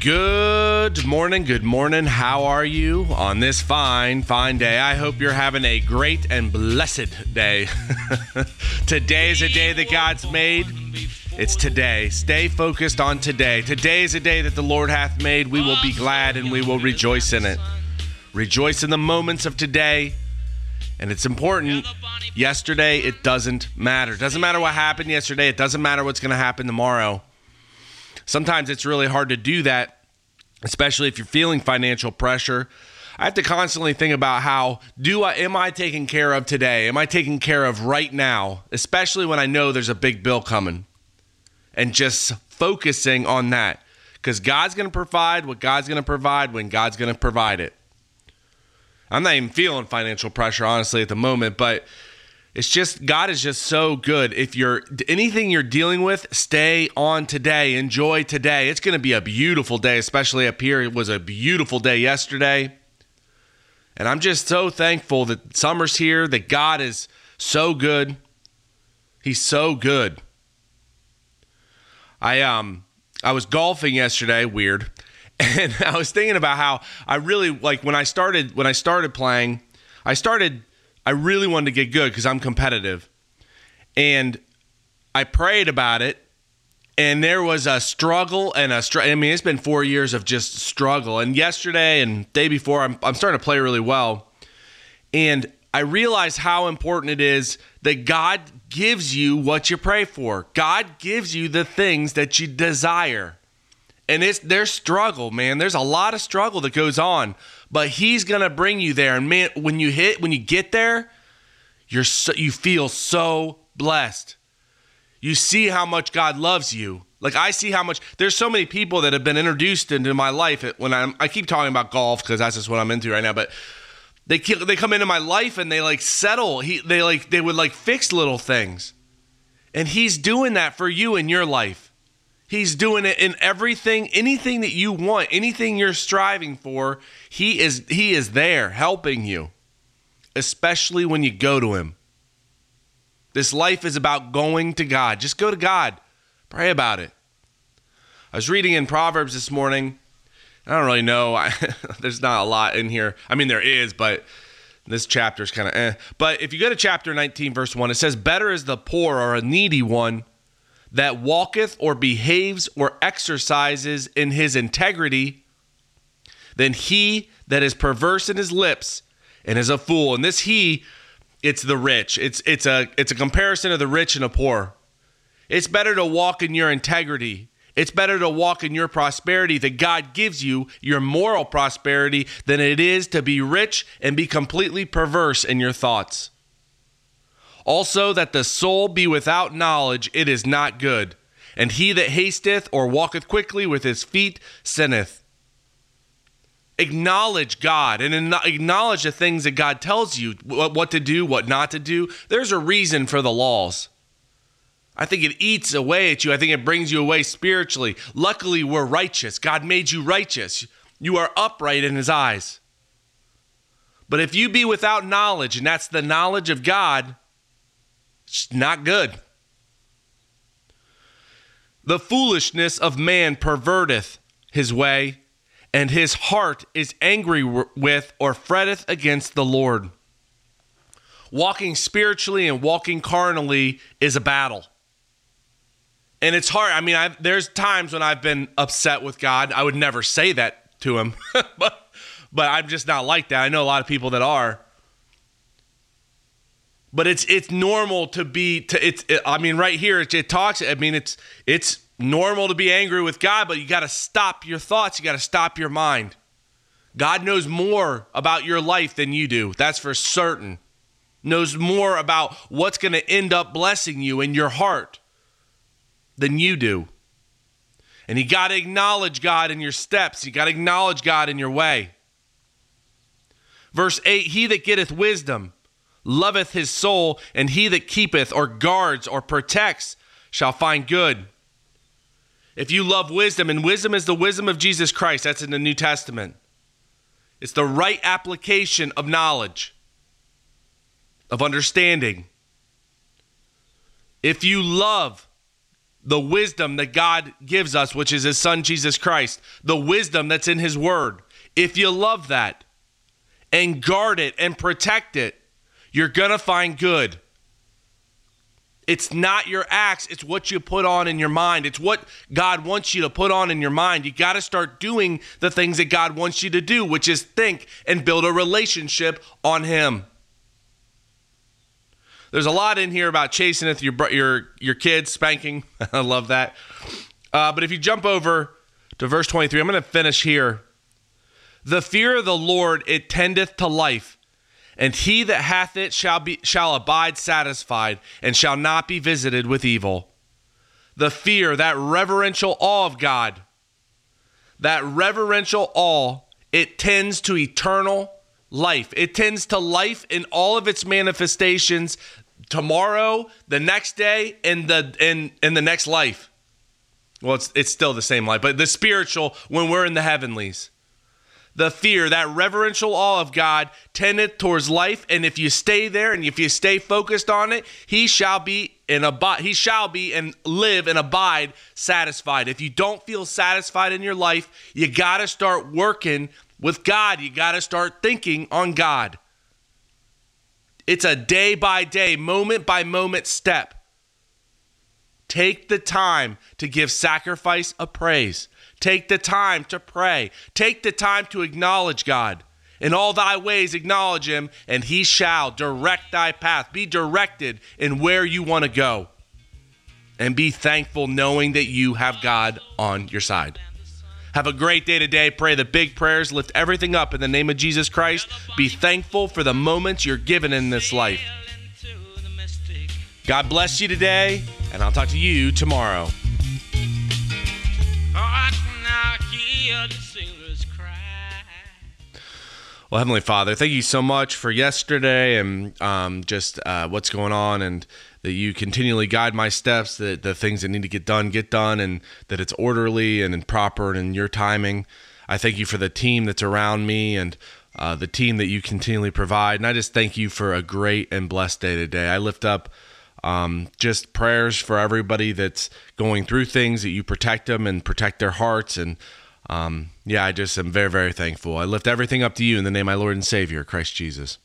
Good morning, good morning. How are you on this fine, fine day? I hope you're having a great and blessed day. today is a day that God's made. It's today. Stay focused on today. Today is a day that the Lord hath made. We will be glad and we will rejoice in it. Rejoice in the moments of today. And it's important. Yesterday, it doesn't matter. Doesn't matter what happened yesterday. It doesn't matter what's going to happen tomorrow sometimes it's really hard to do that, especially if you're feeling financial pressure. I have to constantly think about how do I am I taken care of today? Am I taken care of right now, especially when I know there's a big bill coming? And just focusing on that cuz God's to provide what God's to provide when God's to provide it. I'm not even feeling financial pressure honestly at the moment, but it's just God is just so good. If you're anything you're dealing with, stay on today. Enjoy today. It's going to be a beautiful day, especially up here. It was a beautiful day yesterday. And I'm just so thankful that summer's here, that God is so good. He's so good. I um I was golfing yesterday, weird. And I was thinking about how I really like when I started when I started playing, I started I really wanted to get good because I'm competitive. And I prayed about it, and there was a struggle and a struggle. I mean, it's been four years of just struggle. And yesterday and day before, I'm, I'm starting to play really well. And I realized how important it is that God gives you what you pray for. God gives you the things that you desire. And it's there's struggle, man. There's a lot of struggle that goes on but he's gonna bring you there. And man, when you hit, when you get there, you're so, you feel so blessed. You see how much God loves you. Like I see how much there's so many people that have been introduced into my life when I'm I keep talking about golf because that's just what I'm into right now, but they they come into my life and they like settle. He they like they would like fix little things. And he's doing that for you in your life. He's doing it in everything, anything that you want, anything you're striving for. He is he is there helping you, especially when you go to him. This life is about going to God. Just go to God. Pray about it. I was reading in Proverbs this morning. I don't really know. I, there's not a lot in here. I mean, there is, but this chapter is kind of eh. But if you go to chapter 19, verse 1, it says, Better is the poor or a needy one that walketh or behaves or exercises in his integrity than he that is perverse in his lips and is a fool. And this he, it's the rich. It's it's a it's a comparison of the rich and the poor. It's better to walk in your integrity. It's better to walk in your prosperity that God gives you, your moral prosperity, than it is to be rich and be completely perverse in your thoughts. Also, that the soul be without knowledge, it is not good. And he that hasteth or walketh quickly with his feet sinneth. Acknowledge God and acknowledge the things that God tells you what to do, what not to do. There's a reason for the laws. I think it eats away at you. I think it brings you away spiritually. Luckily, we're righteous. God made you righteous. You are upright in his eyes. But if you be without knowledge, and that's the knowledge of God, not good. The foolishness of man perverteth his way, and his heart is angry with or fretteth against the Lord. Walking spiritually and walking carnally is a battle. And it's hard. I mean, i there's times when I've been upset with God. I would never say that to him, but, but I'm just not like that. I know a lot of people that are but it's it's normal to be to it's it, i mean right here it, it, talks i mean it's it's normal to be angry with god but you got to stop your thoughts. You got to stop your mind. God knows more about your life than you do. That's for certain. Knows more about what's going to end up blessing you in your heart than you do. And you got to acknowledge god in your steps. You got to acknowledge god in your way. Verse 8 he that getteth wisdom loveth his soul, and he that keepeth or guards or protects shall find good. If you love wisdom, and wisdom is the wisdom of Jesus Christ, that's in the New Testament. It's the right application of knowledge, of understanding. If you love the wisdom that God gives us, which is His Son Jesus Christ, the wisdom that's in His Word. If you love that and guard it and protect it, you're going to find good. It's not your acts, it's what you put on in your mind. It's what God wants you to put on in your mind. You got to start doing the things that God wants you to do, which is think and build a relationship on Him. There's a lot in here about chasing your your your kids, spanking. I love that. Uh, but if you jump over to verse 23, I'm going to finish here. The fear of the Lord it tendeth to life, and he that hath it shall be shall abide satisfied, and shall not be visited with evil. The fear, that reverential awe of God, that reverential awe, it tends to eternal life. It tends to life in all of its manifestations tomorrow, the next day, and the in in the next life. Well, it's it's still the same life, but the spiritual when we're in the heavenlies. The fear, that reverential awe of God, tendeth towards life, and if you stay there and if you stay focused on it, he shall be and abide. He shall be and live and abide satisfied. If you don't feel satisfied in your life, you got to start working with God. You got to start thinking on God. It's a day by day, moment by moment step. Take the time to give sacrifice a praise. Take the time to pray. Take the time to acknowledge God. In all thy ways, acknowledge him, and he shall direct thy path. Be directed in where you want to go. And be thankful knowing that you have God on your side. Have a great day today. Pray the big prayers. Lift everything up in the name of Jesus Christ. Be thankful for the moments you're given in this life. God bless you today, and I'll talk to you tomorrow. Well, Heavenly Father, thank you so much for yesterday and um, just uh, what's going on, and that you continually guide my steps, that the things that need to get done get done, and that it's orderly and proper and in your timing. I thank you for the team that's around me and uh, the team that you continually provide. And I just thank you for a great and blessed day today. I lift up um, just prayers for everybody that's going through things, that you protect them and protect their hearts and um, yeah, I just am very, very thankful. I lift everything up to you in the name of my Lord and Savior, Christ Jesus.